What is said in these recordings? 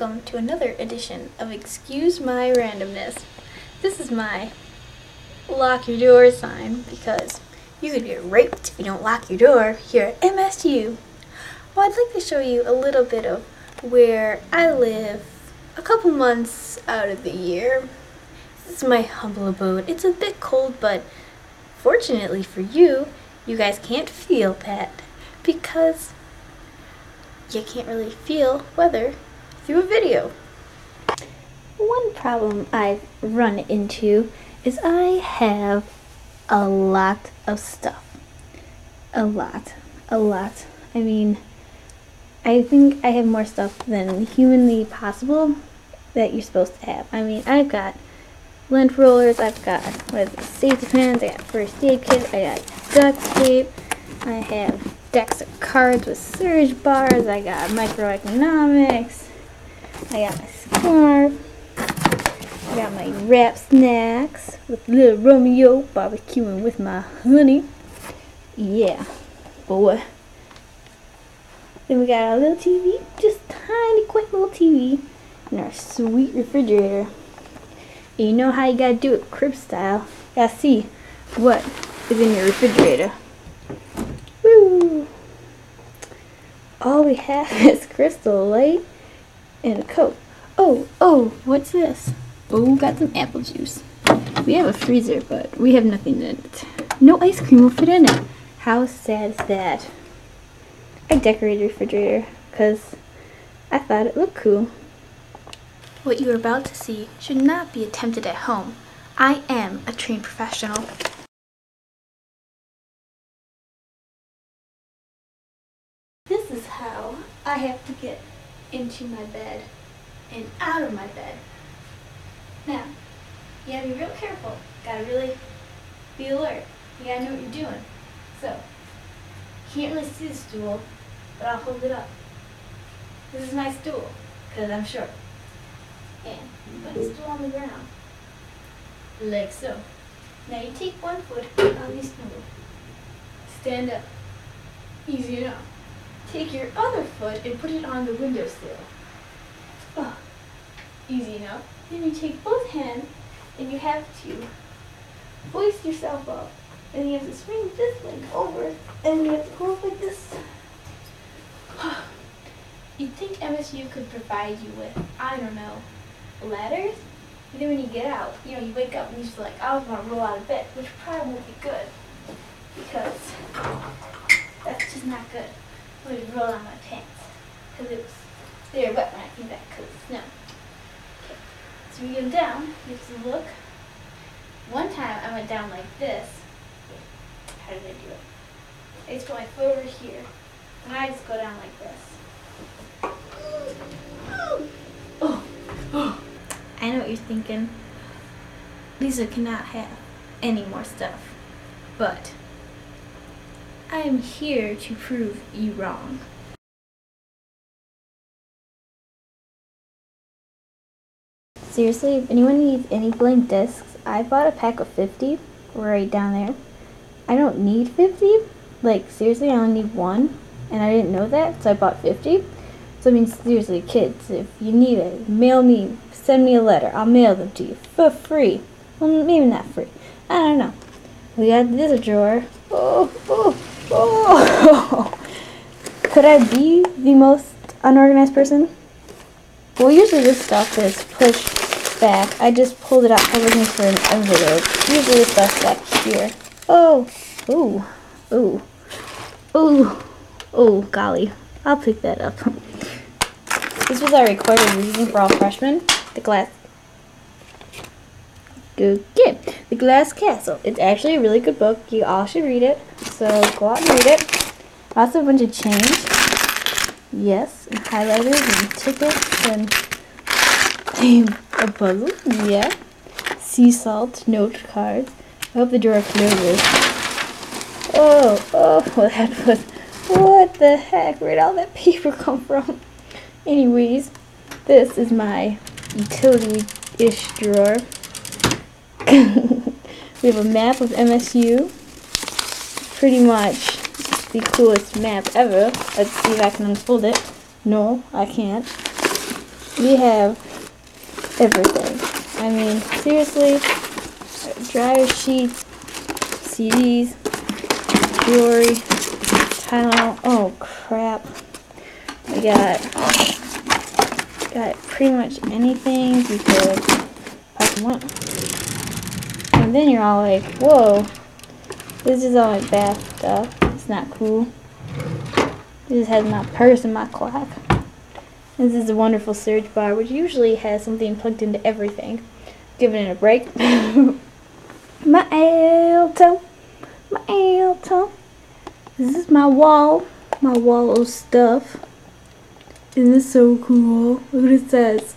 welcome to another edition of Excuse My Randomness. This is my lock your door sign because you could get raped if you don't lock your door here at MSU. Well, I'd like to show you a little bit of where I live a couple months out of the year. This is my humble abode. It's a bit cold, but fortunately for you, you guys can't feel that because you can't really feel weather through a video. One problem I've run into is I have a lot of stuff. A lot. A lot. I mean, I think I have more stuff than humanly possible that you're supposed to have. I mean, I've got lint rollers, I've got with safety pins, I got first aid kit, I got duct tape, I have decks of cards with surge bars, I got microeconomics, I got my scarf, I got my wrap snacks with little Romeo barbecuing with my honey. Yeah, boy. Then we got our little TV, just tiny, quick little TV, and our sweet refrigerator. And you know how you gotta do it crib style. You gotta see what is in your refrigerator. Woo! All we have is Crystal Light and a coat. Oh, oh, what's this? Oh, got some apple juice. We have a freezer, but we have nothing in it. No ice cream will fit in it. How sad is that? I decorated the refrigerator because I thought it looked cool. What you are about to see should not be attempted at home. I am a trained professional. This is how I have to get into my bed and out of my bed. Now, you gotta be real careful. Gotta really be alert. You gotta know what you're doing. So, can't really see the stool, but I'll hold it up. This is my stool, because I'm short. And you put the stool on the ground, like so. Now you take one foot on the stool, stand up. Easy enough. Take your other foot and put it on the windowsill. Oh, easy enough. Then you take both hands and you have to hoist yourself up. And you have to swing this leg over and you have to go up like this. You'd think MSU could provide you with, I don't know, ladders? But then when you get out, you know, you wake up and you're just like, I going to roll out of bed, which probably won't be good. Because that's just not good. Would roll on my pants. Because it was, were wet when I came back because of snow. Okay. So we go down, you to look. One time I went down like this. How did I do it? I just put my foot over here. And I just go down like this. Oh, oh. I know what you're thinking. Lisa cannot have any more stuff. But I am here to prove you wrong. Seriously, if anyone needs any blank discs, I bought a pack of 50 right down there. I don't need 50. Like, seriously, I only need one. And I didn't know that, so I bought 50. So, I mean, seriously, kids, if you need it, mail me, send me a letter. I'll mail them to you for free. Well, maybe not free. I don't know. We got this drawer. Oh, oh, oh. Could I be the most unorganized person? Well, usually this stuff is pushed back. I just pulled it out. Was looking for an envelope. Usually this stuff's back here. Oh, ooh, ooh, ooh, ooh, golly. I'll pick that up. This was our recorded reading for all freshmen. The glass. Good kid. The Glass Castle. It's actually a really good book. You all should read it. So go out and read it. Also a bunch of change. Yes, and highlighters and tickets and a puzzle. Yeah. Sea salt note cards. I hope the drawer closes. Oh, oh, that was. What the heck? Where'd all that paper come from? Anyways, this is my utility-ish drawer. We have a map of MSU. Pretty much the coolest map ever. Let's see if I can unfold it. No, I can't. we have everything. I mean, seriously, dryer sheets, CDs, jewelry, Tylenol. Oh crap! We got got pretty much anything you could possibly want. And then you're all like, whoa, this is all like bath stuff. It's not cool. This has my purse and my clock. This is a wonderful search bar, which usually has something plugged into everything. Giving it a break. my alto. My alto. This is my wall. My wall of stuff. Isn't this so cool? Look what it says.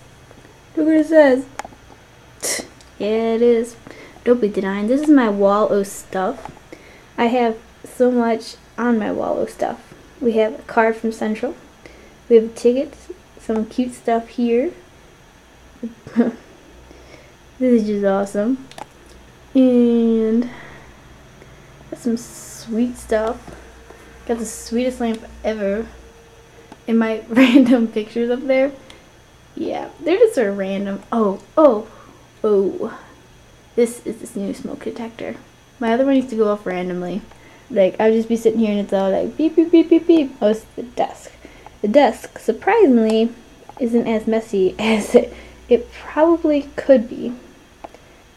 Look what it says. Yeah, it is. Don't be denying. This is my wall of stuff. I have so much on my wall of stuff. We have a card from Central. We have tickets, some cute stuff here. this is just awesome. And got some sweet stuff. Got the sweetest lamp ever. In my random pictures up there. Yeah, they're just sort of random. Oh, oh, oh. This is this new smoke detector. My other one used to go off randomly. Like, I would just be sitting here and it's all like beep, beep, beep, beep, beep. Oh, it's the desk. The desk, surprisingly, isn't as messy as it, it probably could be.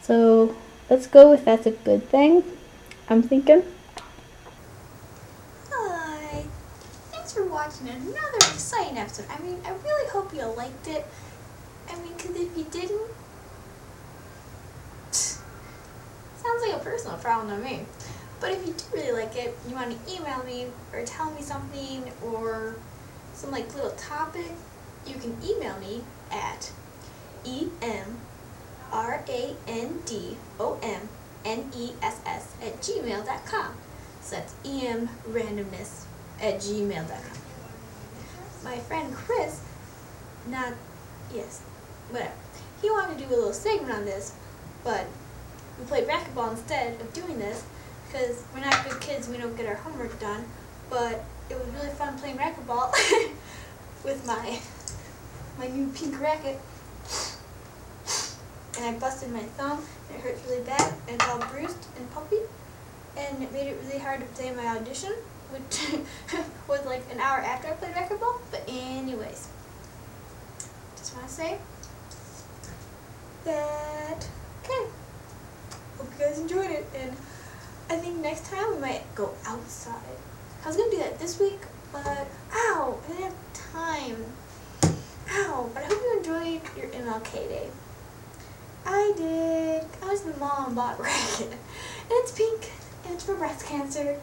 So, let's go with that's a good thing. I'm thinking. Hi. Thanks for watching another exciting episode. I mean, I really hope you liked it. I mean, because if you didn't, sounds like a personal problem to me. But if you do really like it, you want to email me or tell me something or some like little topic, you can email me at e m r a n d o m n e s s at gmail.com. So that's emrandomness at gmail.com. My friend Chris, not, yes, whatever, he wanted to do a little segment on this, but we played racquetball instead of doing this because we're not good kids we don't get our homework done. But it was really fun playing racquetball with my my new pink racket. And I busted my thumb, and it hurt really bad, and it's all bruised and puppy. And it made it really hard to play my audition, which was like an hour after I played racquetball. But anyways, just want to say that, you guys enjoyed it, and I think next time we might go outside. I was going to do that this week, but, ow, I didn't have time. Ow, but I hope you enjoyed your MLK Day. I did. I was the and bought racket. And it's pink, and it's for breast cancer.